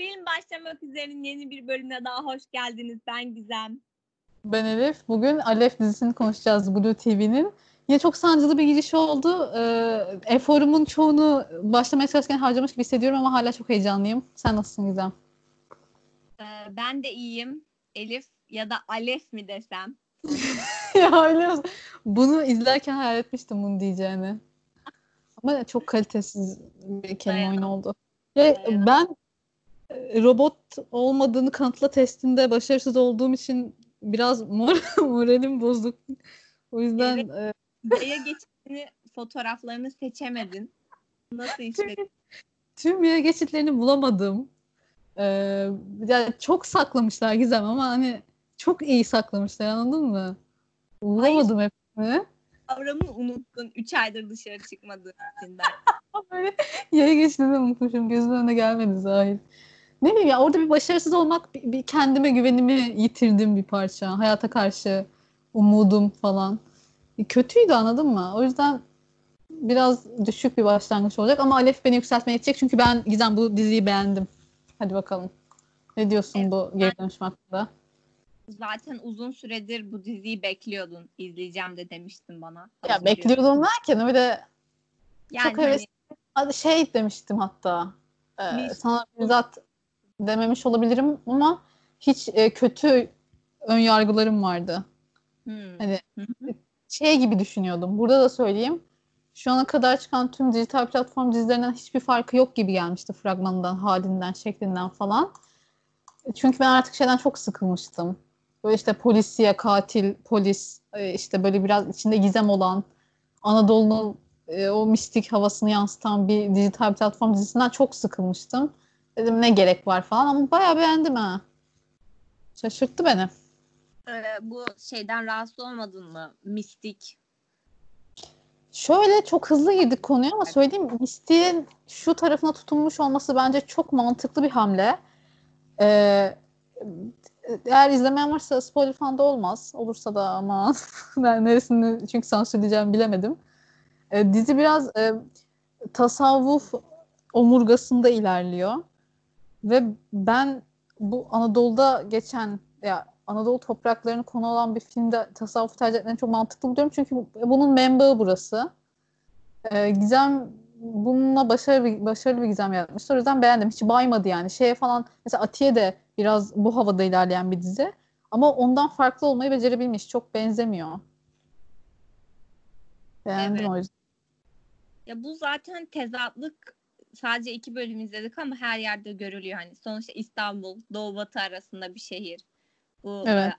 Film başlamak üzere'nin yeni bir bölümüne daha hoş geldiniz. Ben Gizem. Ben Elif. Bugün Alef dizisini konuşacağız Blue TV'nin. Yine çok sancılı bir giriş oldu. Ee, eforumun çoğunu başlamaya çalışırken harcamış gibi hissediyorum ama hala çok heyecanlıyım. Sen nasılsın Gizem? Ee, ben de iyiyim. Elif ya da Alef mi desem? ya öyle olsun. Bunu izlerken hayal etmiştim bunu diyeceğini. Ama çok kalitesiz bir kelime oyunu oldu. Ya ben robot olmadığını kanıtla testinde başarısız olduğum için biraz mor- moralim bozuk. O yüzden e, Buraya geçtiğini fotoğraflarını seçemedin. Nasıl işledin? tüm yaya geçitlerini bulamadım. Ee, yani çok saklamışlar Gizem ama hani çok iyi saklamışlar anladın mı? Bulamadım hepsini. Kavramı unuttun. Üç aydır dışarı çıkmadığın için ben. Böyle yaya geçtiğini unutmuşum. Gözümün önüne gelmedi zahir. Ne bileyim ya orada bir başarısız olmak bir, bir kendime güvenimi yitirdim bir parça. Hayata karşı umudum falan. Bir kötüydü anladın mı? O yüzden biraz düşük bir başlangıç olacak ama Alef beni yükseltmeye yetecek çünkü ben Gizem bu diziyi beğendim. Hadi bakalım. Ne diyorsun Evet, bu geri dönüşüm hakkında? Zaten uzun süredir bu diziyi bekliyordun. İzleyeceğim de demiştin bana. Ya bekliyordum derken öyle Yani çok heves Hadi şey demiştim hatta. Ee, sana bizzat dememiş olabilirim ama hiç e, kötü ön yargılarım vardı. hani, hmm. Hani şey gibi düşünüyordum. Burada da söyleyeyim. Şu ana kadar çıkan tüm dijital platform dizilerinden hiçbir farkı yok gibi gelmişti fragmanından, halinden, şeklinden falan. Çünkü ben artık şeyden çok sıkılmıştım. Böyle işte polisiye, katil, polis, e, işte böyle biraz içinde gizem olan, Anadolu'nun e, o mistik havasını yansıtan bir dijital platform dizisinden çok sıkılmıştım. Dedim ne gerek var falan ama bayağı beğendim ha. Şaşırttı beni. Ee, bu şeyden rahatsız olmadın mı? Mistik. Şöyle çok hızlı girdik konuya ama söyleyeyim Mistik'in şu tarafına tutunmuş olması bence çok mantıklı bir hamle. Ee, eğer izlemeyen varsa spoiler falan da olmaz. Olursa da ama ben neresini çünkü sansürleyeceğim bilemedim. Ee, dizi biraz e, tasavvuf omurgasında ilerliyor. Ve ben bu Anadolu'da geçen ya Anadolu topraklarını konu olan bir filmde tasavvuf tercih etmenin çok mantıklı buluyorum. Çünkü bu- bunun menbaı burası. Ee, Gizem bununla başarılı bir, başarılı bir gizem yaratmıştır. O yüzden beğendim. Hiç baymadı yani. Şeye falan mesela Atiye de biraz bu havada ilerleyen bir dizi. Ama ondan farklı olmayı becerebilmiş. Çok benzemiyor. Beğendim Evet. o yüzden. Ya bu zaten tezatlık sadece iki bölüm izledik ama her yerde görülüyor. Hani sonuçta İstanbul, Doğu Batı arasında bir şehir. Bu Evet.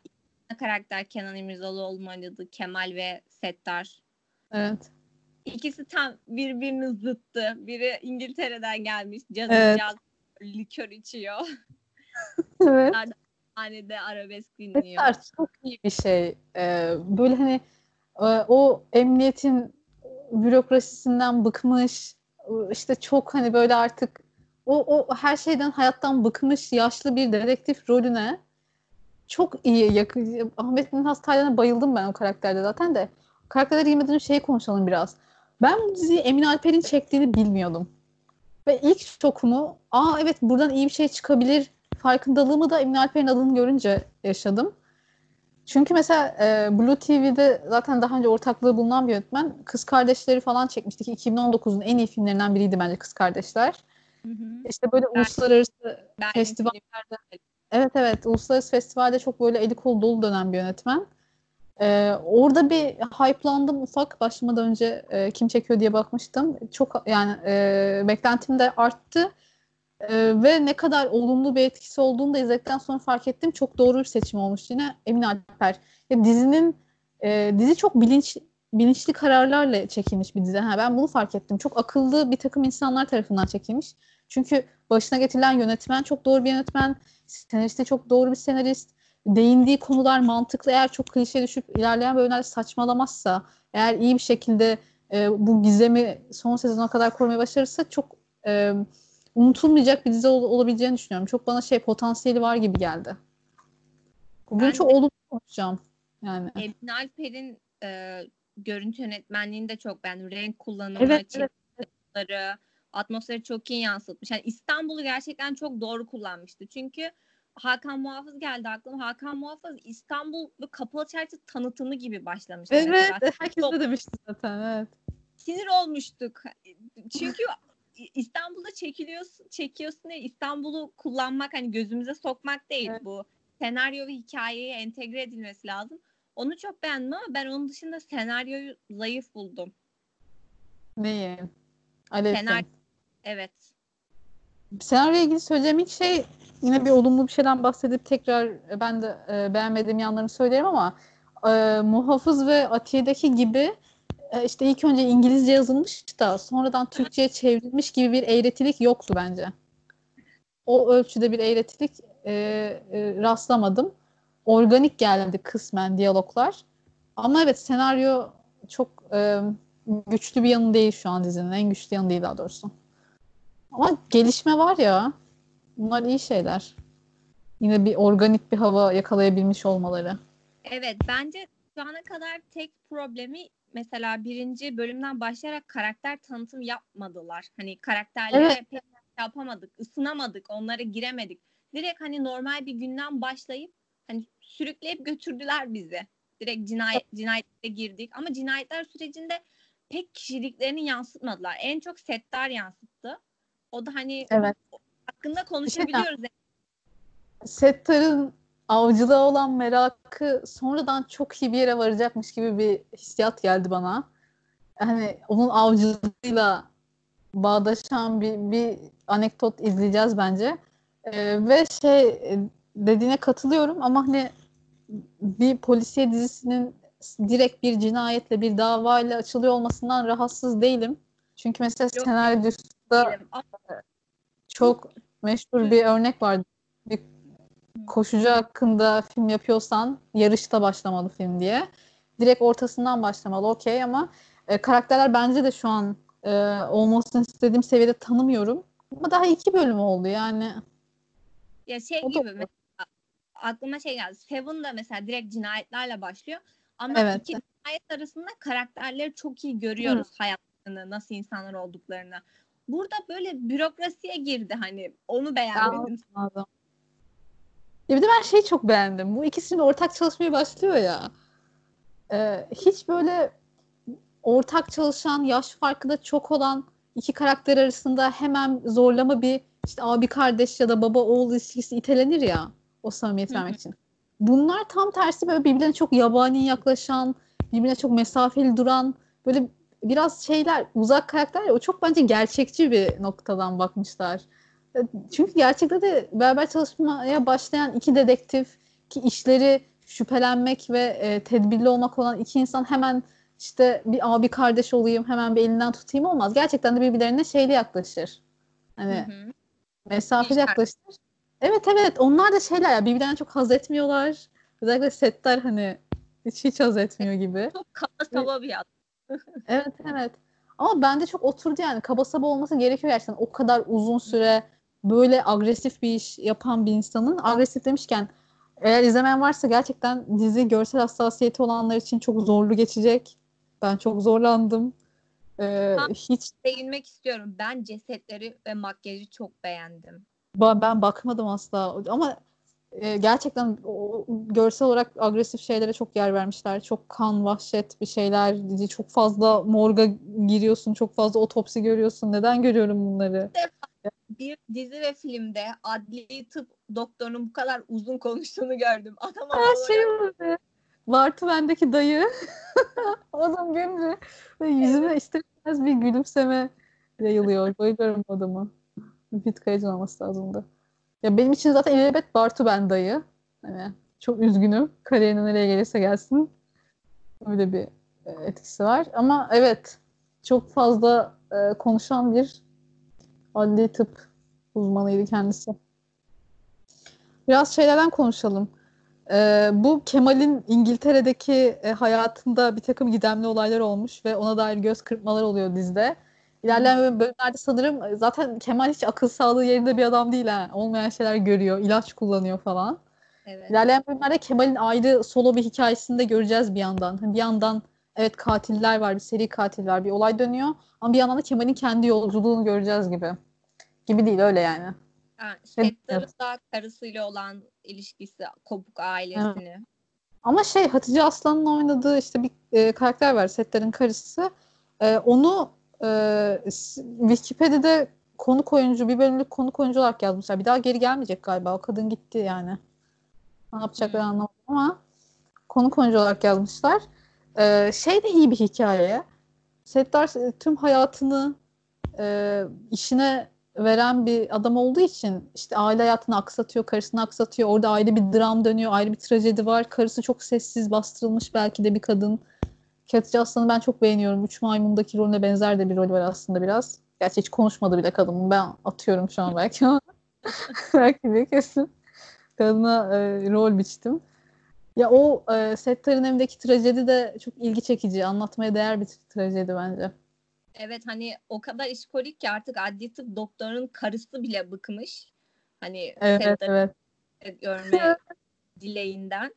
e, karakter Kenan İmirzalıoğlu'nun oynadığı Kemal ve Settar. Evet. İkisi tam birbirinin zıttı. Biri İngiltere'den gelmiş. Caz, Evet. caz likör içiyor. Evet. Hanede arabesk dinliyor. Settar çok iyi bir şey. Ee, böyle hani e, o emniyetin bürokrasisinden bıkmış, işte çok hani böyle artık o, o her şeyden hayattan bıkmış yaşlı bir dedektif rolüne çok iyi yakın. Ahmet Minhas Taylan'a bayıldım ben o karakterde zaten de. Karakterleri girmeden şeyi konuşalım biraz. Ben bu diziyi Emin Alper'in çektiğini bilmiyordum. Ve ilk şokumu, aa evet buradan iyi bir şey çıkabilir farkındalığımı da Emin Alper'in adını görünce yaşadım. Çünkü mesela e, Blue TV'de zaten daha önce ortaklığı bulunan bir yönetmen Kız Kardeşleri falan çekmiştik. 2019'un en iyi filmlerinden biriydi bence Kız Kardeşler. Hı hı. İşte böyle Ben- uluslararası Ben festivallerde evet evet uluslararası festivalde çok böyle eli kolu dolu dönen bir yönetmen. Ee, orada bir hype'landım ufak başlamadan önce e, kim çekiyor diye bakmıştım. Çok yani e, beklentim de arttı. E, ve ne kadar olumlu bir etkisi olduğunu da izledikten sonra fark ettim. Çok doğru bir seçim olmuş yine Emin Alper. Ya dizinin e, dizi çok bilinç bilinçli kararlarla çekilmiş bir dizi. Ha, ben bunu fark ettim. Çok akıllı bir takım insanlar tarafından çekilmiş. Çünkü başına getirilen yönetmen çok doğru bir yönetmen. Senaristi çok doğru bir senarist. Değindiği konular mantıklı. Eğer çok klişe düşüp ilerleyen bölümlerde saçmalamazsa, eğer iyi bir şekilde e, bu gizemi son sezona kadar korumaya başarırsa çok e, unutulmayacak bir dizi ol- olabileceğini düşünüyorum. Çok bana şey potansiyeli var gibi geldi. Bugün Ben çok de- olumlu konuşacağım. Yani. Emin Alper'in e, görüntü yönetmenliğini de çok beğendim. Renk kullanımı, Evet, evet, çekimleri, Atmosferi çok iyi yansıtmış. Yani İstanbul'u gerçekten çok doğru kullanmıştı. Çünkü Hakan Muhafız geldi aklıma. Hakan Muhafız İstanbul ve Kapalı Çarşı tanıtımı gibi başlamıştı. Evet, mesela. herkes Çok de demişti zaten. Evet. sinir olmuştuk. Çünkü İstanbul'da çekiliyorsun, çekiyorsun diye İstanbul'u kullanmak hani gözümüze sokmak değil Evet. bu. Senaryo ve hikayeye entegre edilmesi lazım. Onu çok beğendim ama ben onun dışında senaryoyu zayıf buldum. Neyi? Alev Senaryo- Sen. Evet. Senaryoya ilgili söyleyeceğim ilk şey yine bir olumlu bir şeyden bahsedip tekrar e, ben de e, beğenmediğim yanlarını söylerim ama e, Muhafız ve Atiye'deki gibi işte ilk önce İngilizce yazılmış da sonradan Türkçe'ye çevrilmiş gibi bir eğretilik yoktu bence. O ölçüde bir eğretilik e, e, rastlamadım. Organik geldi kısmen diyaloglar. Ama evet senaryo çok e, güçlü bir yanı değil şu an dizinin. En güçlü yanı değil daha doğrusu. Ama gelişme var ya. Bunlar iyi şeyler. Yine bir organik bir hava yakalayabilmiş olmaları. Evet bence şu ana kadar tek problemi mesela birinci bölümden başlayarak karakter tanıtım yapmadılar. Hani karakterlere Evet. pek yapamadık, ısınamadık, onlara giremedik. Direkt hani normal bir günden başlayıp hani sürükleyip götürdüler bizi. Direkt cinayet cinayete girdik ama cinayetler sürecinde pek kişiliklerini yansıtmadılar. En çok Settar yansıttı. O da hani Evet. hakkında konuşabiliyoruz. Settar'ın avcılığa olan merakı sonradan çok iyi bir yere varacakmış gibi bir hissiyat geldi bana. Hani onun avcılığıyla bağdaşan bir, bir anekdot izleyeceğiz bence. Ee, ve şey e, dediğine katılıyorum ama hani bir polisiye dizisinin direkt bir cinayetle bir davayla açılıyor olmasından rahatsız değilim. Çünkü mesela Yok. senaryosunda Ama çok meşhur bir örnek var. Bir koşucu hakkında film yapıyorsan yarışta başlamalı film diye. Direkt ortasından başlamalı okey ama e, karakterler bence de şu an e, olmasını istediğim seviyede tanımıyorum. Ama daha iki bölüm oldu yani. Ya şey O gibi mesela aklıma şey geldi. Seven da mesela direkt cinayetlerle başlıyor. Ama Evet. iki cinayet arasında karakterleri çok iyi görüyoruz hayatlarını, nasıl insanlar olduklarını. Burada böyle bürokrasiye girdi hani. Onu beğenmedim. Anladım. Ya bir de ben şeyi çok beğendim. Bu ikisinin ortak çalışmaya başlıyor ya. Ee, hiç böyle ortak çalışan, yaş farkı da çok olan iki karakter arasında hemen zorlama bir işte abi kardeş ya da baba oğul ilişkisi itelenir ya o samimiyet vermek için. Bunlar tam tersi böyle birbirine çok yabani yaklaşan, birbirine çok mesafeli duran böyle biraz şeyler uzak karakterler o çok bence gerçekçi bir noktadan bakmışlar. Çünkü gerçekte de beraber çalışmaya başlayan iki dedektif ki işleri şüphelenmek ve e, tedbirli olmak olan iki insan hemen işte bir abi kardeş olayım hemen bir elinden tutayım olmaz. Gerçekten de birbirlerine şeyle yaklaşır. Hani Hı hı. mesafeli yaklaşır. Evet evet onlar da şeyler ya birbirlerinden çok haz etmiyorlar. Özellikle setler hani hiç hiç haz etmiyor gibi. Çok kaba saba bir adam. Evet evet. Ama bende çok oturdu yani. Kaba saba olması gerekiyor gerçekten. O kadar uzun süre böyle agresif bir iş yapan bir insanın agresif demişken eğer izlemeyen varsa gerçekten dizi görsel hassasiyeti olanlar için çok zorlu geçecek. Ben çok zorlandım. Ee, hiç Değinmek istiyorum. Ben cesetleri ve makyajı çok beğendim. ba- ben bakmadım asla ama e, gerçekten o, görsel olarak agresif şeylere çok yer vermişler. Çok kan, vahşet bir şeyler. Çok fazla morga giriyorsun, çok fazla otopsi görüyorsun. Neden görüyorum bunları? Bir dizi ve filmde adli tıp doktorunun bu kadar uzun konuştuğunu gördüm. Adam havalara- şey oldu. Bartu bendeki dayı. Adam görünce yüzüme istemez bir gülümseme yayılıyor. Bayılıyorum adamı. Müfit Kayacan olması lazımdı. Ya benim için zaten ilelebet Bartu ben dayı. Hani çok üzgünüm. Kariyerine nereye gelirse gelsin. Öyle bir e, etkisi var. Ama evet çok fazla e, konuşan bir adli tıp uzmanıydı kendisi. Biraz şeylerden konuşalım. Ee, bu Kemal'in İngiltere'deki e, hayatında bir takım gidemli olaylar olmuş ve ona dair göz kırpmalar oluyor dizide. İlerleyen bölümlerde sanırım e, zaten Kemal hiç akıl sağlığı yerinde bir adam değil ha. Olmayan şeyler görüyor, ilaç kullanıyor falan. Evet. İlerleyen bölümlerde Kemal'in ayrı solo bir hikayesini de göreceğiz bir yandan. Bir yandan evet katiller var, bir seri katil var, bir olay dönüyor. Ama bir yandan da Kemal'in kendi yolculuğunu göreceğiz gibi. Gibi değil öyle yani. Yani Evet, Settar'ın da karısıyla olan ilişkisi, kopuk ailesini. Ama şey Hatice Aslan'ın oynadığı işte bir e, karakter var. Settar'ın karısı. E, onu e, Wikipedia'da konuk oyuncu, bir bölümlük konuk oyuncu olarak yazmışlar. Bir daha geri gelmeyecek galiba. O kadın gitti yani. Ne yapacaklarını Hmm. anlamadım ama konuk oyuncu olarak yazmışlar. E, şey de iyi bir hikaye. Settar e, tüm hayatını e, işine veren bir adam olduğu için işte aile hayatını aksatıyor, karısını aksatıyor. Orada ayrı bir dram dönüyor, ayrı bir trajedi var. Karısı çok sessiz, bastırılmış belki de bir kadın. Hatice Aslan'ı ben çok beğeniyorum. Üç Maymun'daki rolüne benzer de bir rol var aslında biraz. Gerçi hiç konuşmadı bile kadın. Ben atıyorum şu an belki ama belki de kesin. Kadına e, rol biçtim. Ya o e, Settar'ın evindeki trajedi de çok ilgi çekici. Anlatmaya değer bir trajedi bence. Evet hani o kadar işkolik ki artık adli tıp doktorun karısı bile bıkmış. Hani Evet, Settar'ı evet. görme dileğinden.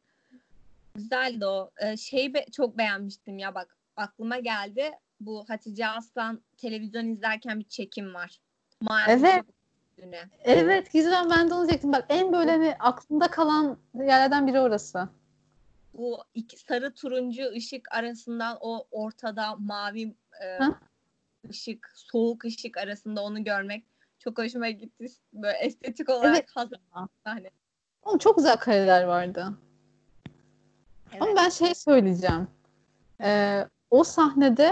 Güzeldi o. Ee, şeyi be- çok beğenmiştim ya bak aklıma geldi. Bu Hatice Aslan televizyon izlerken bir çekim var. Maalesef Evet. üstüne. Evet güzel ben de onu diyecektim. Bak en böyle hani aklımda kalan yerlerden biri orası. Bu iki sarı turuncu ışık arasından o ortada mavi e, ışık, soğuk ışık arasında onu görmek çok hoşuma gitti. Böyle estetik olarak Evet. hazır sahne. Oğlum çok güzel kareler vardı. Ama Evet. ben şey söyleyeceğim. Ee, o sahnede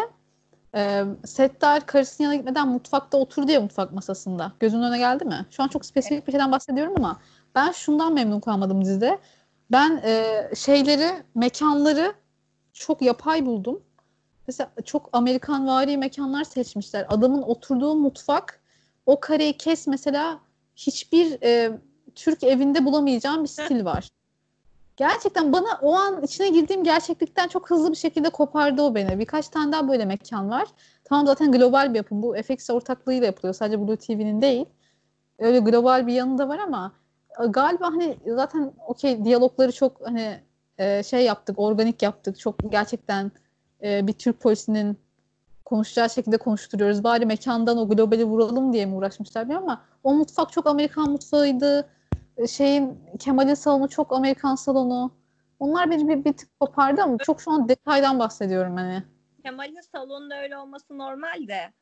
e, Settar karısının yanına gitmeden mutfakta oturdu ya mutfak masasında. Gözünün önüne geldi mi? Şu an çok spesifik bir şeyden bahsediyorum ama ben şundan memnun kalmadım dizide. Ben e, şeyleri, mekanları çok yapay buldum. Mesela çok Amerikan vari mekanlar seçmişler. Adamın oturduğu mutfak o kareyi kes mesela hiçbir e, Türk evinde bulamayacağım bir stil var. Gerçekten bana o an içine girdiğim gerçeklikten çok hızlı bir şekilde kopardı o beni. Birkaç tane daha böyle mekan var. Tamam zaten global bir yapım. Bu FX ortaklığıyla yapılıyor. Sadece Blue TV'nin değil. Öyle global bir yanı da var ama galiba hani zaten okey diyalogları çok hani e, şey yaptık, organik yaptık. Çok gerçekten e, bir Türk polisinin konuşacağı şekilde konuşturuyoruz. Bari mekandan o globali vuralım diye mi uğraşmışlar bilmiyorum ama o mutfak çok Amerikan mutfağıydı. E, Şeyin Kemal'in salonu çok Amerikan salonu. Onlar beni bir, bir tık kopardı ama çok şu an detaydan bahsediyorum hani. Kemal'in salonda öyle olması normal de.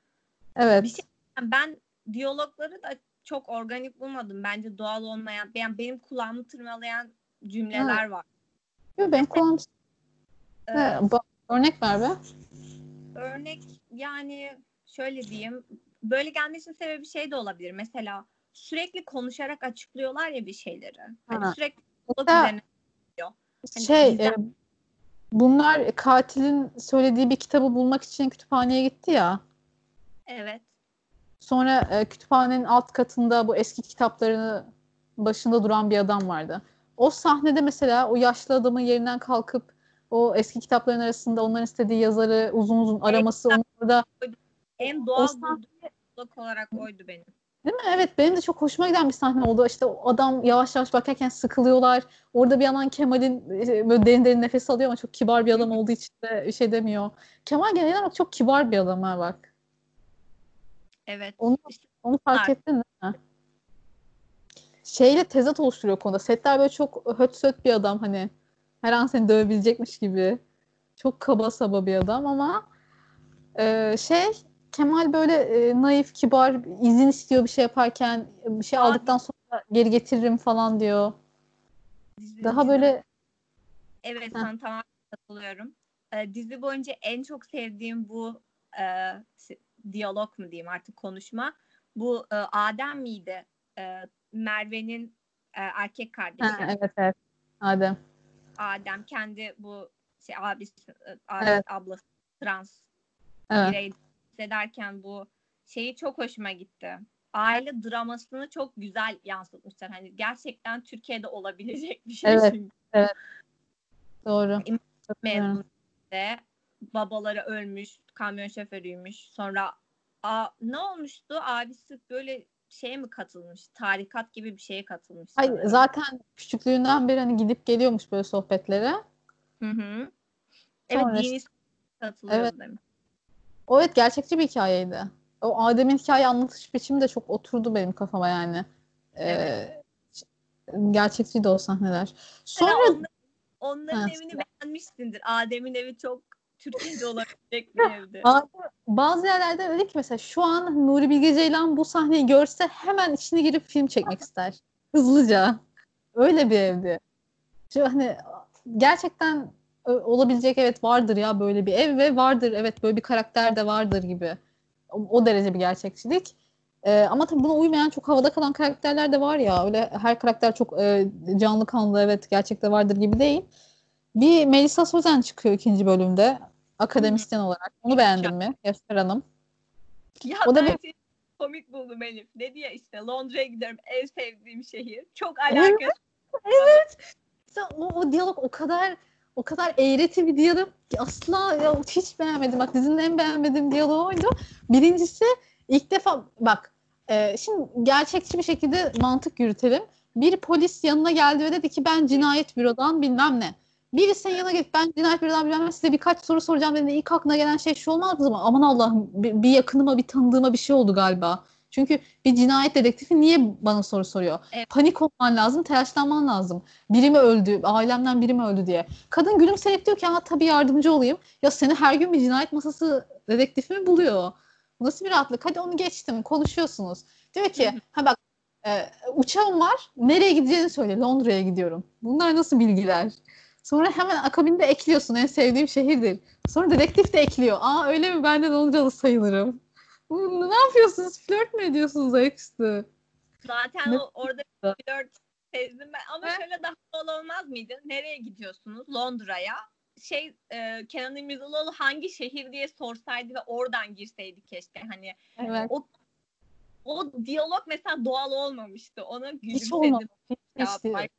Evet. Bir şey ben diyalogları da çok organik bulmadım. Bence doğal olmayan, yani benim kulağımı tırmalayan cümleler var. Yo, ben kulağım... Ee, ba- örnek ver be. örnek yani şöyle diyeyim. Böyle gelmesinin sebebi şey de olabilir. Mesela sürekli konuşarak açıklıyorlar ya bir şeyleri. Hani Ha. sürekli üzerine Hani Şey, bizden- e, bunlar katilin söylediği bir kitabı bulmak için kütüphaneye gitti ya. Evet. Sonra e, kütüphanenin alt katında bu eski kitaplarını başında duran bir adam vardı. O sahnede mesela o yaşlı adamın yerinden kalkıp o eski kitapların arasında onların istediği yazarı uzun uzun araması onlarda En doğal sahne- olarak oydu benim. Değil mi? Evet benim de çok hoşuma giden bir sahne oldu. İşte o adam yavaş yavaş bakarken sıkılıyorlar. Orada bir yandan Kemal'in e, böyle derin derin nefes alıyor ama çok kibar bir adam olduğu için de bir şey demiyor. Kemal genel olarak çok kibar bir adam ha bak. Evet. Onu, İşte onu fark Var. ettin mi? Şeyle tezat oluşturuyor konuda. Settar böyle çok höt söt bir adam hani. Her an seni dövebilecekmiş gibi. Çok kaba saba bir adam ama e, şey Kemal böyle e, naif, kibar, izin istiyor bir şey yaparken. Bir şey Aa, aldıktan sonra geri getiririm falan diyor. dizi- Daha dizi- böyle Evet sana tamamen katılıyorum. Ee, dizi boyunca en çok sevdiğim bu e, diyalog mu diyeyim artık konuşma. Bu e, Adem miydi? E, Merve'nin e, erkek kardeşi. ha, evet evet. Adem. Adem kendi bu şey abisi, e, abi, Evet. ablası trans Evet. birey hissederken bu şeyi çok hoşuma gitti. Aile dramasını çok güzel yansıtmışlar. Hani gerçekten Türkiye'de olabilecek bir şey. Evet. çünkü. Doğru. Em- Katılıyorum. mezun de babaları ölmüş, kamyon şoförüymüş. Sonra a, ne olmuştu? Abisi böyle şeye mi katılmış? Tarikat gibi bir şeye katılmış. Hayır, sanırım. zaten küçüklüğünden beri hani gidip geliyormuş böyle sohbetlere. Hı hı. Evet Sonra dini Katılıyorum Evet. demek. O evet gerçekçi bir hikayeydi. O Adem'in hikaye anlatış biçimi de çok oturdu benim kafama yani. Ee, gerçekçiydi o sahneler. Sonra onların, onların Ha, evini beğenmişsindir. Adem'in evi çok Türkiye'de olabilecek bir evdi. bazı, yerlerde öyle ki mesela şu an Nuri Bilge Ceylan bu sahneyi görse hemen içine girip film çekmek ister. Hızlıca. Öyle bir evdi. Şu hani gerçekten ö- olabilecek evet vardır ya böyle bir ev ve vardır evet böyle bir karakter de vardır gibi. O, o derece bir gerçekçilik. Ee, ama tabii buna uymayan çok havada kalan karakterler de var ya. Öyle her karakter çok e, canlı kanlı evet gerçekte vardır gibi değil. Bir Melisa Sözen çıkıyor ikinci bölümde akademisyen olarak. Onu beğendin mi? Yaşar Hanım. Ya O da ben bir- komik buldum Elif. Dedi ya işte Londra'ya gidiyorum en sevdiğim şehir. Çok alakası. Mesela O, o diyalog o kadar o kadar eğreti bir diyalog ki asla ya, hiç beğenmedim. Bak dizinin en beğenmediğim diyaloğu oydu. Birincisi ilk defa bak e, şimdi gerçekçi bir şekilde mantık yürütelim. Bir polis yanına geldi ve dedi ki ben cinayet bürodan bilmem ne. Biri senin yanına gelip ben cinayet bürodan bilmem size birkaç soru soracağım dediğinde ilk aklına gelen şey şu olmaz mı? Aman Allah'ım bir, bir yakınıma bir tanıdığıma bir şey oldu galiba. Çünkü bir cinayet dedektifi niye bana soru soruyor? Evet. Panik olman lazım, telaşlanman lazım. Biri mi öldü, ailemden biri mi öldü diye. Kadın gülümseyip diyor ki ha tabii yardımcı olayım. Ya seni her gün bir cinayet masası dedektifi mi buluyor? Bu Nasıl bir rahatlık? Hadi onu geçtim, konuşuyorsunuz. Diyor ki ha bak e, uçağım var, nereye gideceğini söyle, Londra'ya gidiyorum. Bunlar nasıl bilgiler? Sonra hemen akabinde ekliyorsun en sevdiğim şehirdir. Sonra dedektif de ekliyor. Aa öyle mi ben de Londralı sayılırım. Ne yapıyorsunuz? Flört mü ediyorsunuz ayaküstü? Zaten Ne- orada flört sezdim ben. Ama He? şöyle daha havalı olmaz mıydı? Nereye gidiyorsunuz? Londra'ya. Şey e, Kenan İmirzalıoğlu hangi şehir diye sorsaydı ve oradan girseydi keşke. Hani Evet. o o diyalog mesela doğal olmamıştı. Ona Hiç gülümsedim. olmamış. Hiç, bak-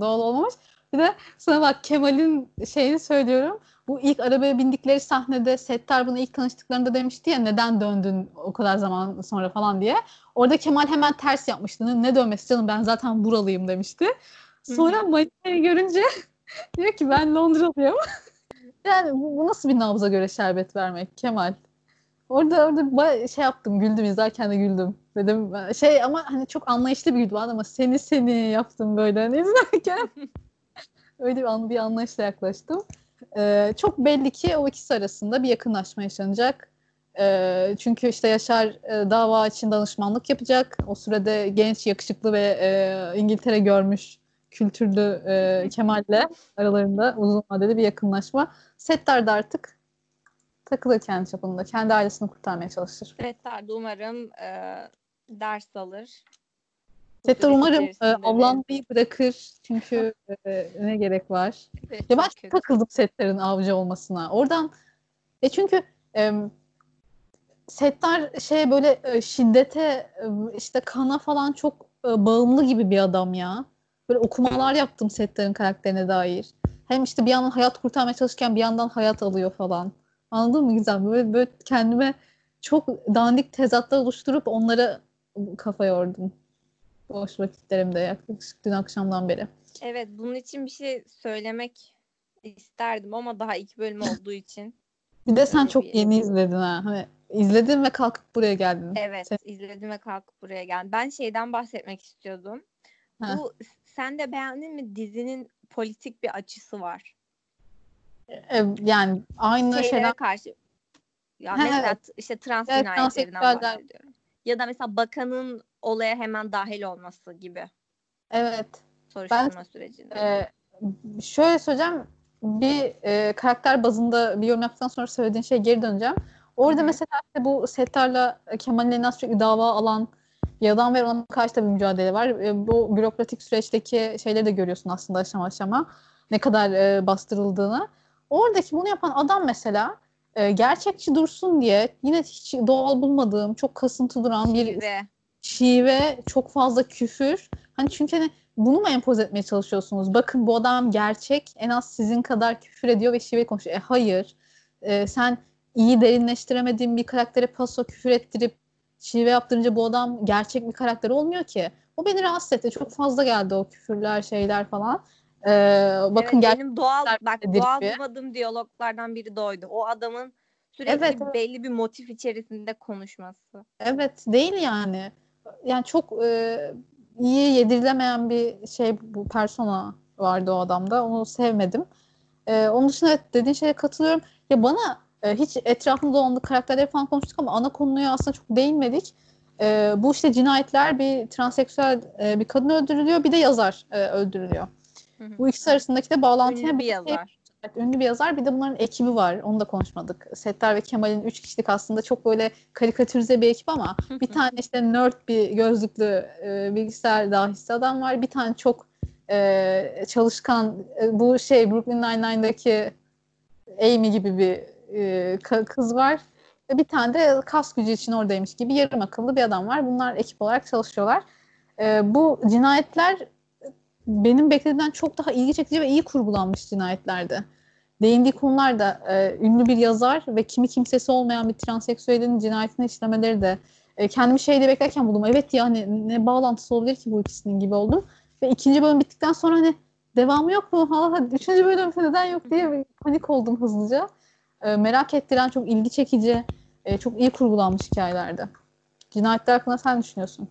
Doğal olmamış. Bir de sana bak Kemal'in şeyini söylüyorum. Bu ilk arabaya bindikleri sahnede Settar bunu ilk tanıştıklarında demişti ya neden döndün o kadar zaman sonra falan diye. Orada Kemal hemen ters yapmıştı. Ne dönmesi canım ben zaten buralıyım demişti. Sonra Marina'yı görünce diyor ki ben Londralıyım. yani bu, bu nasıl bir nabza göre şerbet vermek Kemal? Orada orada şey yaptım güldüm izlerken de güldüm. Dedim şey ama hani çok anlayışlı bir güldü ama seni seni yaptım böyle hani izlerken. Öyle bir, an, bir anlayışla yaklaştım. Ee, çok belli ki o ikisi arasında bir yakınlaşma yaşanacak. Ee, çünkü işte Yaşar e, dava için danışmanlık yapacak. O sürede genç, yakışıklı ve e, İngiltere görmüş kültürlü e, Kemal'le aralarında uzun vadeli bir yakınlaşma. Settar da artık takılır kendi çapında. Kendi ailesini kurtarmaya çalışır. Settar da umarım e, ders alır. Süreç umarım e, avlanmayı bırakır. Çünkü e, ne gerek var? Evet, Ya ben çok çok kötü. takıldım setlerin avcı olmasına. Oradan e çünkü em, setler şey böyle e, şiddete e, işte kana falan çok e, bağımlı gibi bir adam ya. Böyle okumalar yaptım setlerin karakterine dair. Hem işte bir yandan hayat kurtarmaya çalışırken bir yandan hayat alıyor falan. Anladın mı güzel? Böyle, böyle kendime çok dandik tezatlar oluşturup onlara kafa yordum. Boş vakitlerimde yaklaşık dün akşamdan beri. Evet bunun için bir şey söylemek isterdim ama daha ilk bölüm olduğu için. Bir de sen çok bir- yeni izledin ha. Hani izledin ve kalkıp buraya geldin. Evet Sen- izledim ve kalkıp buraya geldim. Ben şeyden bahsetmek istiyordum. Ha. Bu sen de beğendin mi dizinin politik bir açısı var. E, yani aynı Şeylere şeyler karşı ya Ha, mesela evet. işte trans Evet, cinayetlerinden bahsediyorum. Ya da mesela bakanın olaya hemen dahil olması gibi evet. soruşturma sürecinde. E, şöyle söyleyeceğim. Bir e, karakter bazında bir yorum yaptıktan sonra söylediğin şeye geri döneceğim. Orada Hı hı. mesela işte bu Settar'la Kemal'in elinden sürekli dava alan bir adam ve ona karşı da bir mücadele var. E, bu bürokratik süreçteki şeyleri de görüyorsun aslında aşama aşama. Ne kadar e, bastırıldığını. Oradaki bunu yapan adam mesela e, gerçekçi dursun diye yine hiç doğal bulmadığım, çok kasıntı duran bir Şive. şive, çok fazla küfür. Hani çünkü hani bunu mu empoze etmeye çalışıyorsunuz? Bakın bu adam gerçek, en az sizin kadar küfür ediyor ve şive konuşuyor. E hayır. E, sen iyi derinleştiremediğin bir karaktere paso küfür ettirip şive yaptırınca bu adam gerçek bir karakter olmuyor ki. O beni rahatsız etti. Çok fazla geldi o küfürler, şeyler falan. Ee, bakın evet, benim doğal bak doğal bulmadığım diyaloglardan biri de oydu. O adamın sürekli Evet, belli bir motif içerisinde konuşması. Evet değil yani. Yani çok e, iyi yedirilemeyen bir şey bu persona vardı o adamda. Onu sevmedim. E, onun dışında dediğin şeye katılıyorum. Ya bana e, hiç etrafımda olan karakterleri falan konuştuk ama ana konuya aslında çok değinmedik. E, bu işte cinayetler bir transseksüel e, bir kadın öldürülüyor bir de yazar e, öldürülüyor. Hı hı. Bu ikisi arasındaki de bağlantı Ünlü hem bir şey- yazar. Evet, ünlü bir yazar. Bir de bunların ekibi var. Onu da konuşmadık. Settar ve Kemal'in üç kişilik aslında çok böyle karikatürize bir ekip ama bir tane işte nerd bir gözlüklü e, bilgisayar dahisi adam var. Bir tane çok e, çalışkan e, bu şey Brooklyn Nine-Nine'daki Amy gibi bir e, ka- kız var. Ve bir tane de kas gücü için oradaymış gibi yarım akıllı bir adam var. Bunlar ekip olarak çalışıyorlar. E, bu cinayetler benim beklediğimden çok daha ilgi çekici ve iyi kurgulanmış cinayetlerdi. Değindiği konular da e, ünlü bir yazar ve kimi kimsesi olmayan bir transseksüelin cinayetini işlemeleri de e, kendimi şeyde beklerken buldum. Evet yani ne bağlantısı olabilir ki bu ikisinin gibi oldum. Ve ikinci bölüm bittikten sonra hani devamı yok mu? Ha, üçüncü bölüm neden yok diye panik oldum hızlıca. E, merak ettiren çok ilgi çekici, e, çok iyi kurgulanmış hikayelerdi. Cinayetler hakkında sen düşünüyorsun?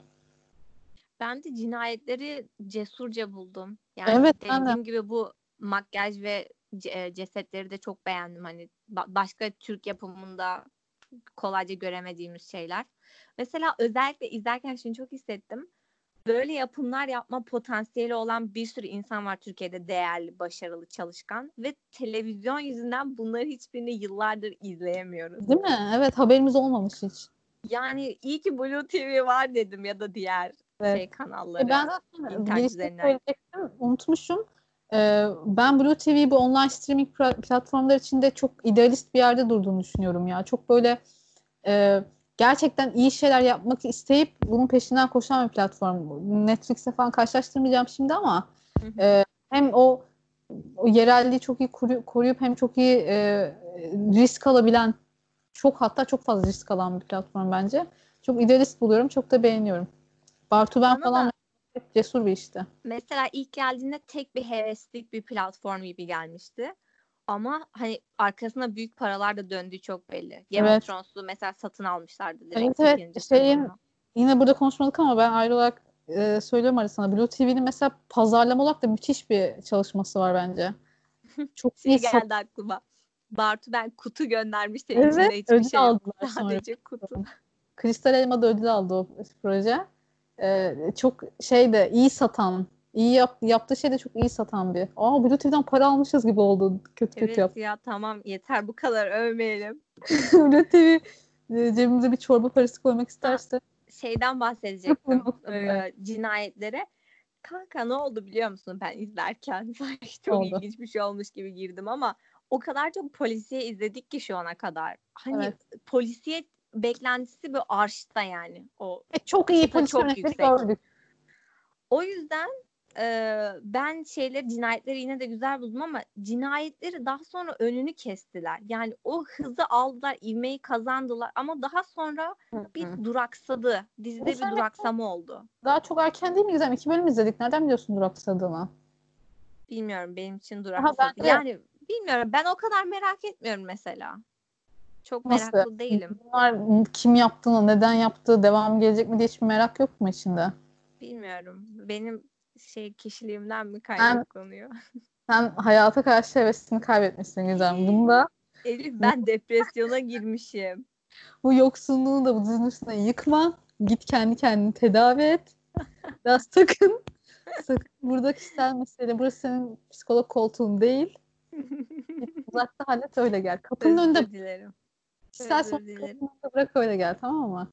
Ben de cinayetleri cesurca buldum. Yani Evet, ben de. dediğim gibi bu makyaj ve e, cesetleri de çok beğendim. Hani ba- başka Türk yapımında kolayca göremediğimiz şeyler. Mesela özellikle izlerken şunu çok hissettim. Böyle yapımlar yapma potansiyeli olan bir sürü insan var Türkiye'de değerli, başarılı, çalışkan ve televizyon yüzünden bunları hiçbirini yıllardır izleyemiyoruz. Değil mi? Evet haberimiz olmamış hiç. Yani iyi ki Blue TV var dedim ya da diğer Evet. şey kanalları. E ben internet üzerinden. unutmuşum. Ee, ben Blue TV bu online streaming pra- platformlar içinde çok idealist bir yerde durduğunu düşünüyorum ya. Çok böyle e, gerçekten iyi şeyler yapmak isteyip bunun peşinden koşan bir platform. Netflix'e falan karşılaştırmayacağım şimdi ama Hı hı. e, hem o, o yerelliği çok iyi koru- koruyup hem çok iyi e, risk alabilen çok hatta çok fazla risk alan bir platform bence. Çok idealist buluyorum. Çok da beğeniyorum. Bartu ben Bana falan da- cesur bir işte. Mesela ilk geldiğinde tek bir heveslik bir platform gibi gelmişti. Ama hani arkasına büyük paralar da döndüğü çok belli. Game Evet. of Thrones'u mesela satın almışlardı direkt Evet, Şeyin-. Yine burada konuşmadık ama ben ayrı olarak e, söylüyorum arasında. Blue TV'nin mesela pazarlama olarak da müthiş bir çalışması var bence. Çok Şey iyi sat- geldi aklıma. Bartu ben kutu göndermiştim. Evet, içinde hiçbir ödül şey yok. aldılar sonra. Sadece kutu. Kristal Elma'da ödül aldı o proje. E, çok şey de iyi satan, iyi yap, yaptığı şey de çok iyi satan bir. Aa Blue TV'den para almışız gibi oldu. Kötü kötü Evet yap. ya tamam yeter bu kadar övmeyelim. Blue TV e, cebimize bir çorba parası koymak isterse. Şeyden bahsedecektim. e, cinayetlere. Kanka ne oldu biliyor musun ben izlerken? Sanki çok Oldu. ilginç bir şey olmuş gibi girdim ama o kadar çok polisiye izledik ki şu ana kadar. Hani Evet. polisiye beklentisi bir arşta yani. O E, çok iyi çok yüksek. gördük. O yüzden e, ben şeyleri cinayetleri yine de güzel buldum ama cinayetleri daha sonra önünü kestiler. Yani o hızı aldılar, ivmeyi kazandılar ama daha sonra bir duraksadı. Dizide bir duraksama oldu. Daha çok erken değil mi Gizem? İki bölüm izledik. Nereden biliyorsun duraksadığını? Bilmiyorum benim için ben duraksadı. de- Yani bilmiyorum ben o kadar merak etmiyorum mesela. Çok Nasıl? meraklı değilim. Bunlar kim yaptığını, neden yaptığı, devam gelecek mi diye hiçbir merak yok mu içinde? Bilmiyorum. Benim şey kişiliğimden mi kaynaklanıyor? Sen hayata karşı hevesini kaybetmişsin Gizem. Bunda Elif ben depresyona girmişim. bu yoksunluğu da bu dizinin üstüne yıkma. Git kendi kendini tedavi et. Ya sakın, sakın burada kişisel mesele. Burası senin psikolog koltuğun değil. Uzakta hallet öyle gel. Kapının önünde Özür sorunu dilerim. Önünde bırak öyle gel tamam mı?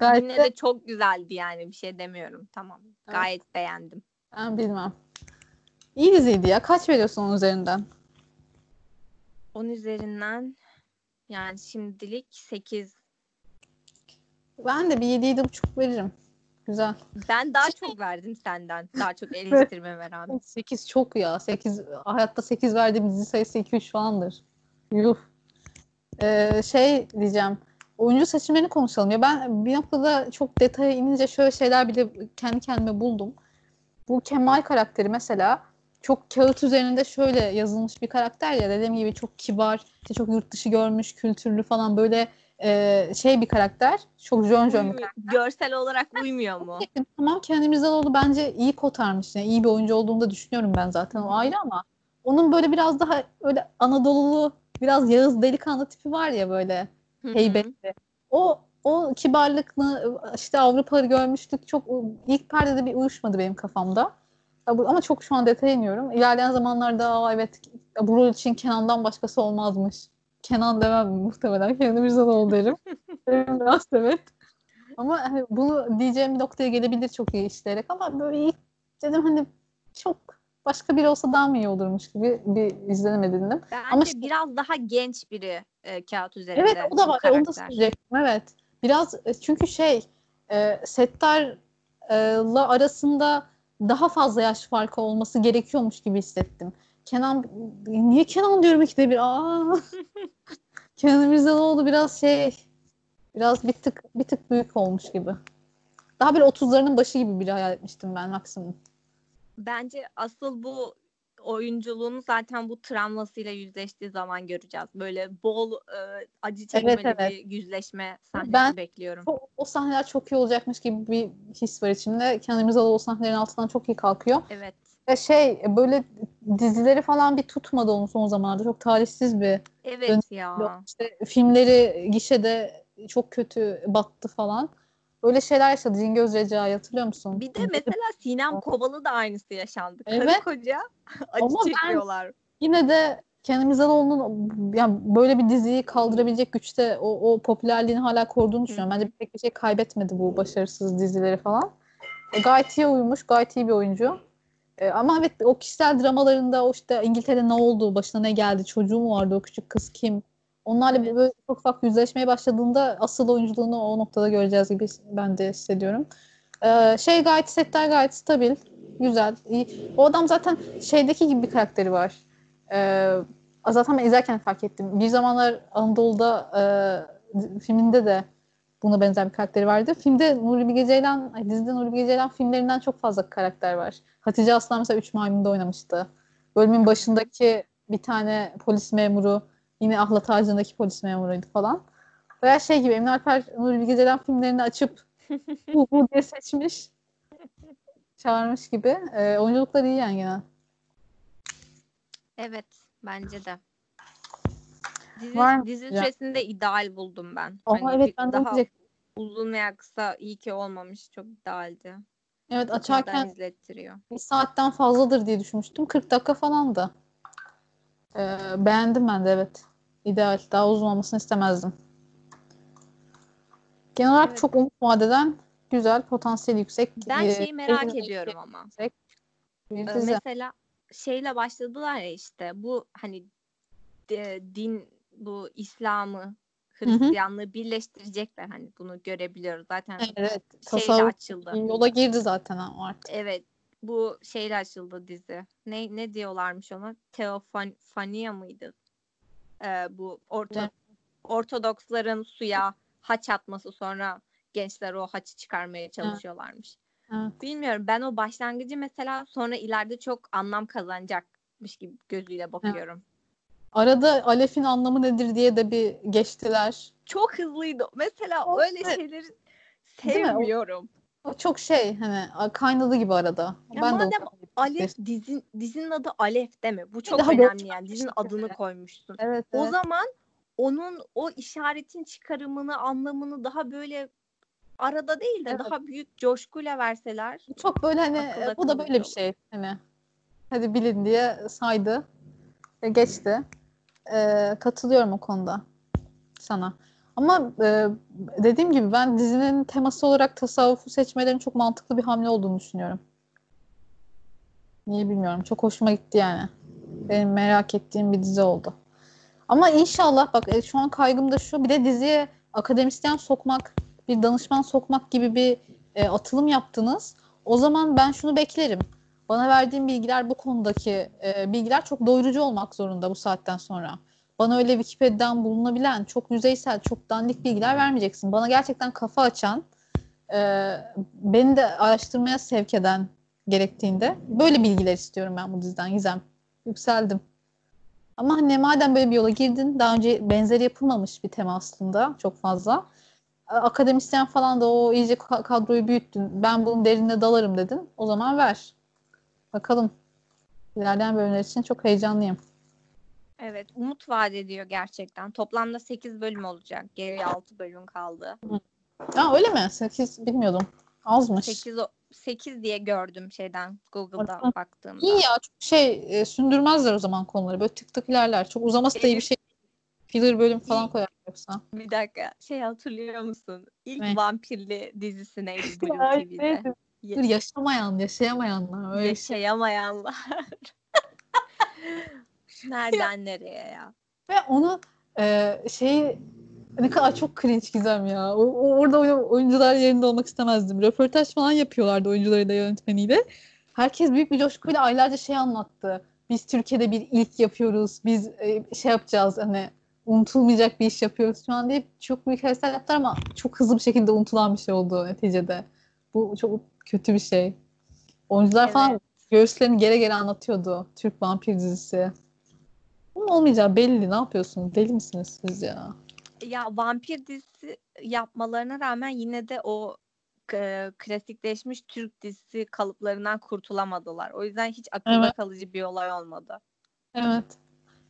Gayet Yine de- çok güzeldi yani bir şey demiyorum. Tamam. Evet. Gayet beğendim. Ben bilmem. İyi diziydi ya. Kaç veriyorsun onun üzerinden? 10 üzerinden yani şimdilik 8. Ben de bir 7-7,5 veririm. Güzel. Ben daha çok verdim senden. Daha çok eleştirmeme rağmen. 8 çok ya. 8 hayatta 8 verdiğim dizi sayısı 2-3 falandır. Yuh. Ee, şey diyeceğim. Oyuncu seçimlerini konuşalım. Ya ben bir noktada çok detaya inince şöyle şeyler bile kendi kendime buldum. Bu Kemal karakteri mesela çok kağıt üzerinde şöyle yazılmış bir karakter ya dediğim gibi çok kibar, işte çok yurt dışı görmüş, kültürlü falan böyle e, şey bir karakter. Çok jön jön bir Uymuyor. Görsel olarak uymuyor mu? karakter. Tamam Kenan İmirzalıoğlu bence iyi kotarmış. Yani iyi bir oyuncu olduğunu da düşünüyorum ben zaten o ayrı ama onun böyle biraz daha öyle Anadolulu biraz Yağız delikanlı tipi var ya böyle heybetli. O o kibarlıkla işte Avrupa'yı görmüştük. Çok ilk perdede bir uyuşmadı benim kafamda. Ama çok şu an detaya iniyorum. İlerleyen zamanlarda evet bu rol için Kenan'dan başkası olmazmış. Kenan demem muhtemelen. Kenan İmirzalıoğlu derim. Derim biraz evet. Ama hani bunu diyeceğim bir noktaya gelebilir çok iyi işleyerek ama böyle ilk dedim hani çok başka biri olsa daha mı iyi olurmuş gibi bir izlenim edindim. Bence Ama işte- biraz daha genç biri e, kağıt üzerinde. Evet o da var. Onu da karakter. söyleyecektim. Evet. Biraz e, çünkü şey e, Settar'la arasında daha fazla yaş farkı olması gerekiyormuş gibi hissettim. Kenan niye Kenan diyorum ikide bir? Aa. Kenan İmirzalıoğlu biraz şey biraz bir tık bir tık büyük olmuş gibi. Daha böyle 30'larının başı gibi biri hayal etmiştim ben maksimum. Bence asıl bu oyunculuğunu zaten bu travmasıyla yüzleştiği zaman göreceğiz. Böyle bol e, acı çekmeli evet. bir yüzleşme sahnesi Ben- bekliyorum. O, o sahneler çok iyi olacakmış gibi bir his var içimde. Kenan o sahnelerin altından çok iyi kalkıyor. Evet. Ya şey böyle dizileri falan bir tutmadı onun son zamanlarda. Çok talihsiz bir. Evet ya. İşte filmleri gişede çok kötü battı falan. Öyle şeyler yaşadı. Cingöz Recai hatırlıyor musun? Bir de mesela Sinem Kovalı da aynısı yaşandı. Evet. Karı koca acı Ama ben- çekiyorlar. Yine de Kenan İmirzalıoğlu'nun yani böyle bir diziyi kaldırabilecek güçte o, o popülerliğini hala koruduğunu düşünüyorum. Bence pek bir şey kaybetmedi bu başarısız dizileri falan. E, gayet iyi uyumuş, gayet iyi bir oyuncu. E, ama evet o kişisel dramalarında o işte İngiltere'de ne oldu, başına ne geldi, çocuğu mu vardı, o küçük kız kim? Onlarla böyle ufak ufak yüzleşmeye başladığında asıl oyunculuğunu o noktada göreceğiz gibi ben de hissediyorum. E, şey gayet setler gayet stabil, güzel, iyi. O adam zaten şeydeki gibi bir karakteri var. Ee, zaten ben izlerken fark ettim. Bir zamanlar Anadolu'da e, filminde de buna benzer bir karakteri vardı. Filmde Nuri Bilge Ceylan, dizide Nuri Bilge Ceylan filmlerinden çok fazla karakter var. Hatice Aslan mesela Üç Maymun'da oynamıştı. Bölümün başındaki bir tane polis memuru yine Ahlat Ağacı'ndaki polis memuruydu falan. Veya şey gibi Emin Alper Nuri Bilge Ceylan filmlerini açıp bu, bu diye seçmiş. Çağırmış gibi. E, oyunculukları iyi yani gene. Evet bence de. Dizi, Var dizi ya? süresini de ideal buldum ben. Ama Hani evet ben daha diyecektim. uzun veya kısa iyi ki olmamış. Çok idealdi. Evet açarken izlettiriyor. bir saatten fazladır diye düşünmüştüm. 40 dakika falan da. Ee, beğendim ben de evet. İdeal. Daha uzun olmasını istemezdim. Genel olarak Evet. çok umut vadeden güzel, potansiyeli yüksek. Ben e, şeyi merak ediyorum ama. yüksek Ee. Mesela şeyle başladılar ya işte bu hani de- din bu İslam'ı Hristiyanlığı birleştirecekler hani bunu görebiliyoruz zaten Evet, tasavvuf açıldı. yola girdi zaten artık. Evet bu şeyle açıldı dizi. Ne ne diyorlarmış ona? Teofania mıydı? Ee, bu orta? Ortodoksların suya haç atması sonra gençler o haçı çıkarmaya çalışıyorlarmış. Evet. Bilmiyorum ben o başlangıcı mesela sonra ileride çok anlam kazanacakmış gibi gözüyle bakıyorum. Arada Alef'in anlamı nedir diye de bir geçtiler. Çok hızlıydı. Mesela O- öyle evet. şeyleri mi? O- sevmiyorum. O çok şey hani kaynadı gibi arada. Ya ben de madem onu- Alef dizin dizinin adı Alef mi? Bu çok daha önemli yani. Dizinin adını koymuşsun. Evet, O evet. zaman onun o işaretin çıkarımını, anlamını daha böyle arada değil de Evet. daha büyük coşkuyla verseler. Çok böyle hani bu da böyle bir şey hani hadi bilin diye saydı ve geçti. Ee, katılıyorum o konuda sana. Ama e, dediğim gibi ben dizinin teması olarak tasavvufu seçmelerin çok mantıklı bir hamle olduğunu düşünüyorum. Niye bilmiyorum. Çok hoşuma gitti yani. Benim merak ettiğim bir dizi oldu. Ama inşallah bak e, şu an kaygım da şu. Bir de diziye akademisyen sokmak, bir danışman sokmak gibi bir e, atılım yaptınız. O zaman ben şunu beklerim. Bana verdiğin bilgiler bu konudaki e, bilgiler çok doyurucu olmak zorunda bu saatten sonra. Bana öyle Wikipedia'dan bulunabilen çok yüzeysel, çok dandik bilgiler vermeyeceksin. Bana gerçekten kafa açan, e, beni de araştırmaya sevk eden gerektiğinde. Böyle bilgiler istiyorum ben bu diziden Gizem. Yükseldim. Ama hani madem böyle bir yola girdin, daha önce benzeri yapılmamış bir tema aslında çok fazla. Akademisyen falan da o iyice kadroyu büyüttün. Ben bunun derinine dalarım dedin. O zaman ver. Bakalım. İlerleyen bölümler için çok heyecanlıyım. Evet, umut vaat ediyor gerçekten. Toplamda 8 bölüm olacak. Geriye 6 bölüm kaldı. Aa, öyle mi? 8 bilmiyordum. Azmış. 8 8 diye gördüm şeyden Google'da Orada. baktığımda. İyi ya çok şey e, sündürmezler o zaman konuları. Böyle tık tık ilerler. Çok uzaması da iyi bir şey. Filler bölüm falan koyar yoksa. Bir dakika şey hatırlıyor musun? İlk Ne? vampirli dizisi neydi Blue TV'de? Dur yaşamayan, yaşayamayanlar. Öyle şey. Yaşayamayanlar. Nereden nereye ya? Ve onu e, şey ne kadar çok cringe gizem ya. O, o- orada oy- oyuncular yerinde olmak istemezdim. Röportaj falan yapıyorlardı oyuncularıyla yönetmeniyle. Herkes büyük bir coşkuyla aylarca şey anlattı. Biz Türkiye'de bir ilk yapıyoruz. Biz e, şey yapacağız hani unutulmayacak bir iş yapıyoruz şu an diye çok büyük hevesler yaptılar ama çok hızlı bir şekilde unutulan bir şey oldu neticede. Bu çok kötü bir şey. Oyuncular falan Evet. göğüslerini gere gere anlatıyordu. Türk vampir dizisi. Bunun olmayacağı belli. Ne yapıyorsunuz? Deli misiniz siz ya? Ya vampir dizisi yapmalarına rağmen yine de o e, klasikleşmiş Türk dizisi kalıplarından kurtulamadılar. O yüzden hiç akılda Evet. kalıcı bir olay olmadı. Evet.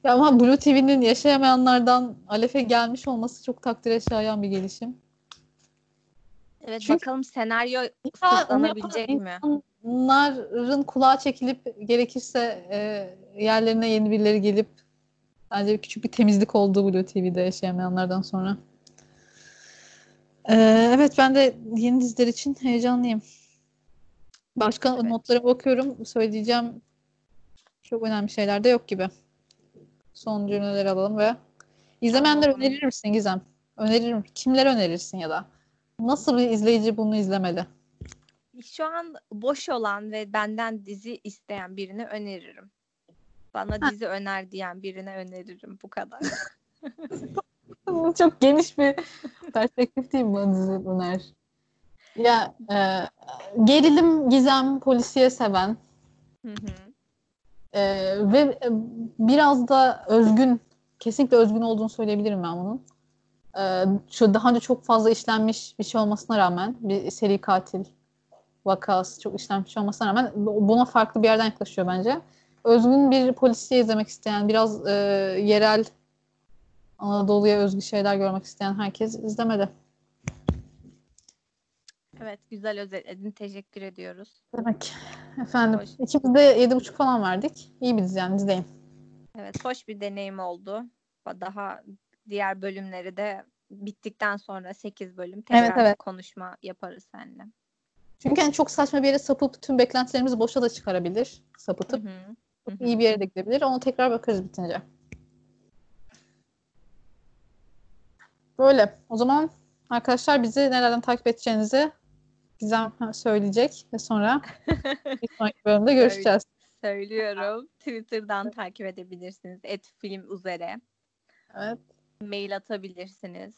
Ya ama Blue TV'nin yaşayamayanlardan Alef'e gelmiş olması çok takdire şayan bir gelişim. Evet Çünkü- bakalım senaryo sırtlanabilecek mi? insanların kulağı çekilip gerekirse e, yerlerine yeni birileri gelip bence küçük bir temizlik oldu Blue TV'de yaşayamayanlardan sonra. Ee, evet ben de yeni diziler için heyecanlıyım. Başka Evet. notlara bakıyorum. Söyleyeceğim çok önemli şeyler de yok gibi. Son cümleleri alalım ve izlemeyenler Tamam. önerir misin Gizem? Öneririm. Kimlere önerirsin ya da? Nasıl bir izleyici bunu izlemeli? Şu an boş olan ve benden dizi isteyen birini öneririm. Bana Ha. dizi öner diyen birine öneririm. Bu kadar. Çok geniş bir perspektif değil mi bu dizi öner? Ya e, gerilim, gizem, polisiye seven Hı hı. e, ve e, biraz da özgün, kesinlikle özgün olduğunu söyleyebilirim ben bunun. E, şu daha önce çok fazla işlenmiş bir şey olmasına rağmen bir seri katil vakası çok işlenmiş bir şey olmasına rağmen bu- buna farklı bir yerden yaklaşıyor bence. Özgün bir polisiye izlemek isteyen, biraz e, yerel Anadolu'ya özgü şeyler görmek isteyen herkes izlemeli. Evet güzel özetledin. Teşekkür ediyoruz. Demek. Efendim. Hoş. İkimiz de yedi buçuk falan verdik. İyi bir dizi yani izleyin. Evet hoş bir deneyim oldu. Daha diğer bölümleri de bittikten sonra 8 bölüm tekrar Evet, evet. konuşma yaparız seninle. Çünkü hani çok saçma bir yere sapıp tüm beklentilerimizi boşa da çıkarabilir. Sapıtıp. hı. Hı hı. iyi bir yere de gidebilir. Onu tekrar bakarız bitince. Böyle. O zaman arkadaşlar bizi nelerden takip edeceğinizi Gizem söyleyecek ve sonra bir sonraki bölümde görüşeceğiz. Söylüyorum. Twitter'dan takip edebilirsiniz. Et film üzere. Evet. Mail atabilirsiniz.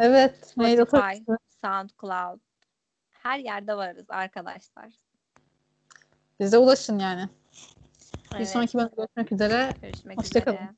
Evet. Mail atarız. SoundCloud. Her yerde varız arkadaşlar. Bize ulaşın yani. Bir Evet, sonraki bölümde görüşmek üzere. görüşmek üzere.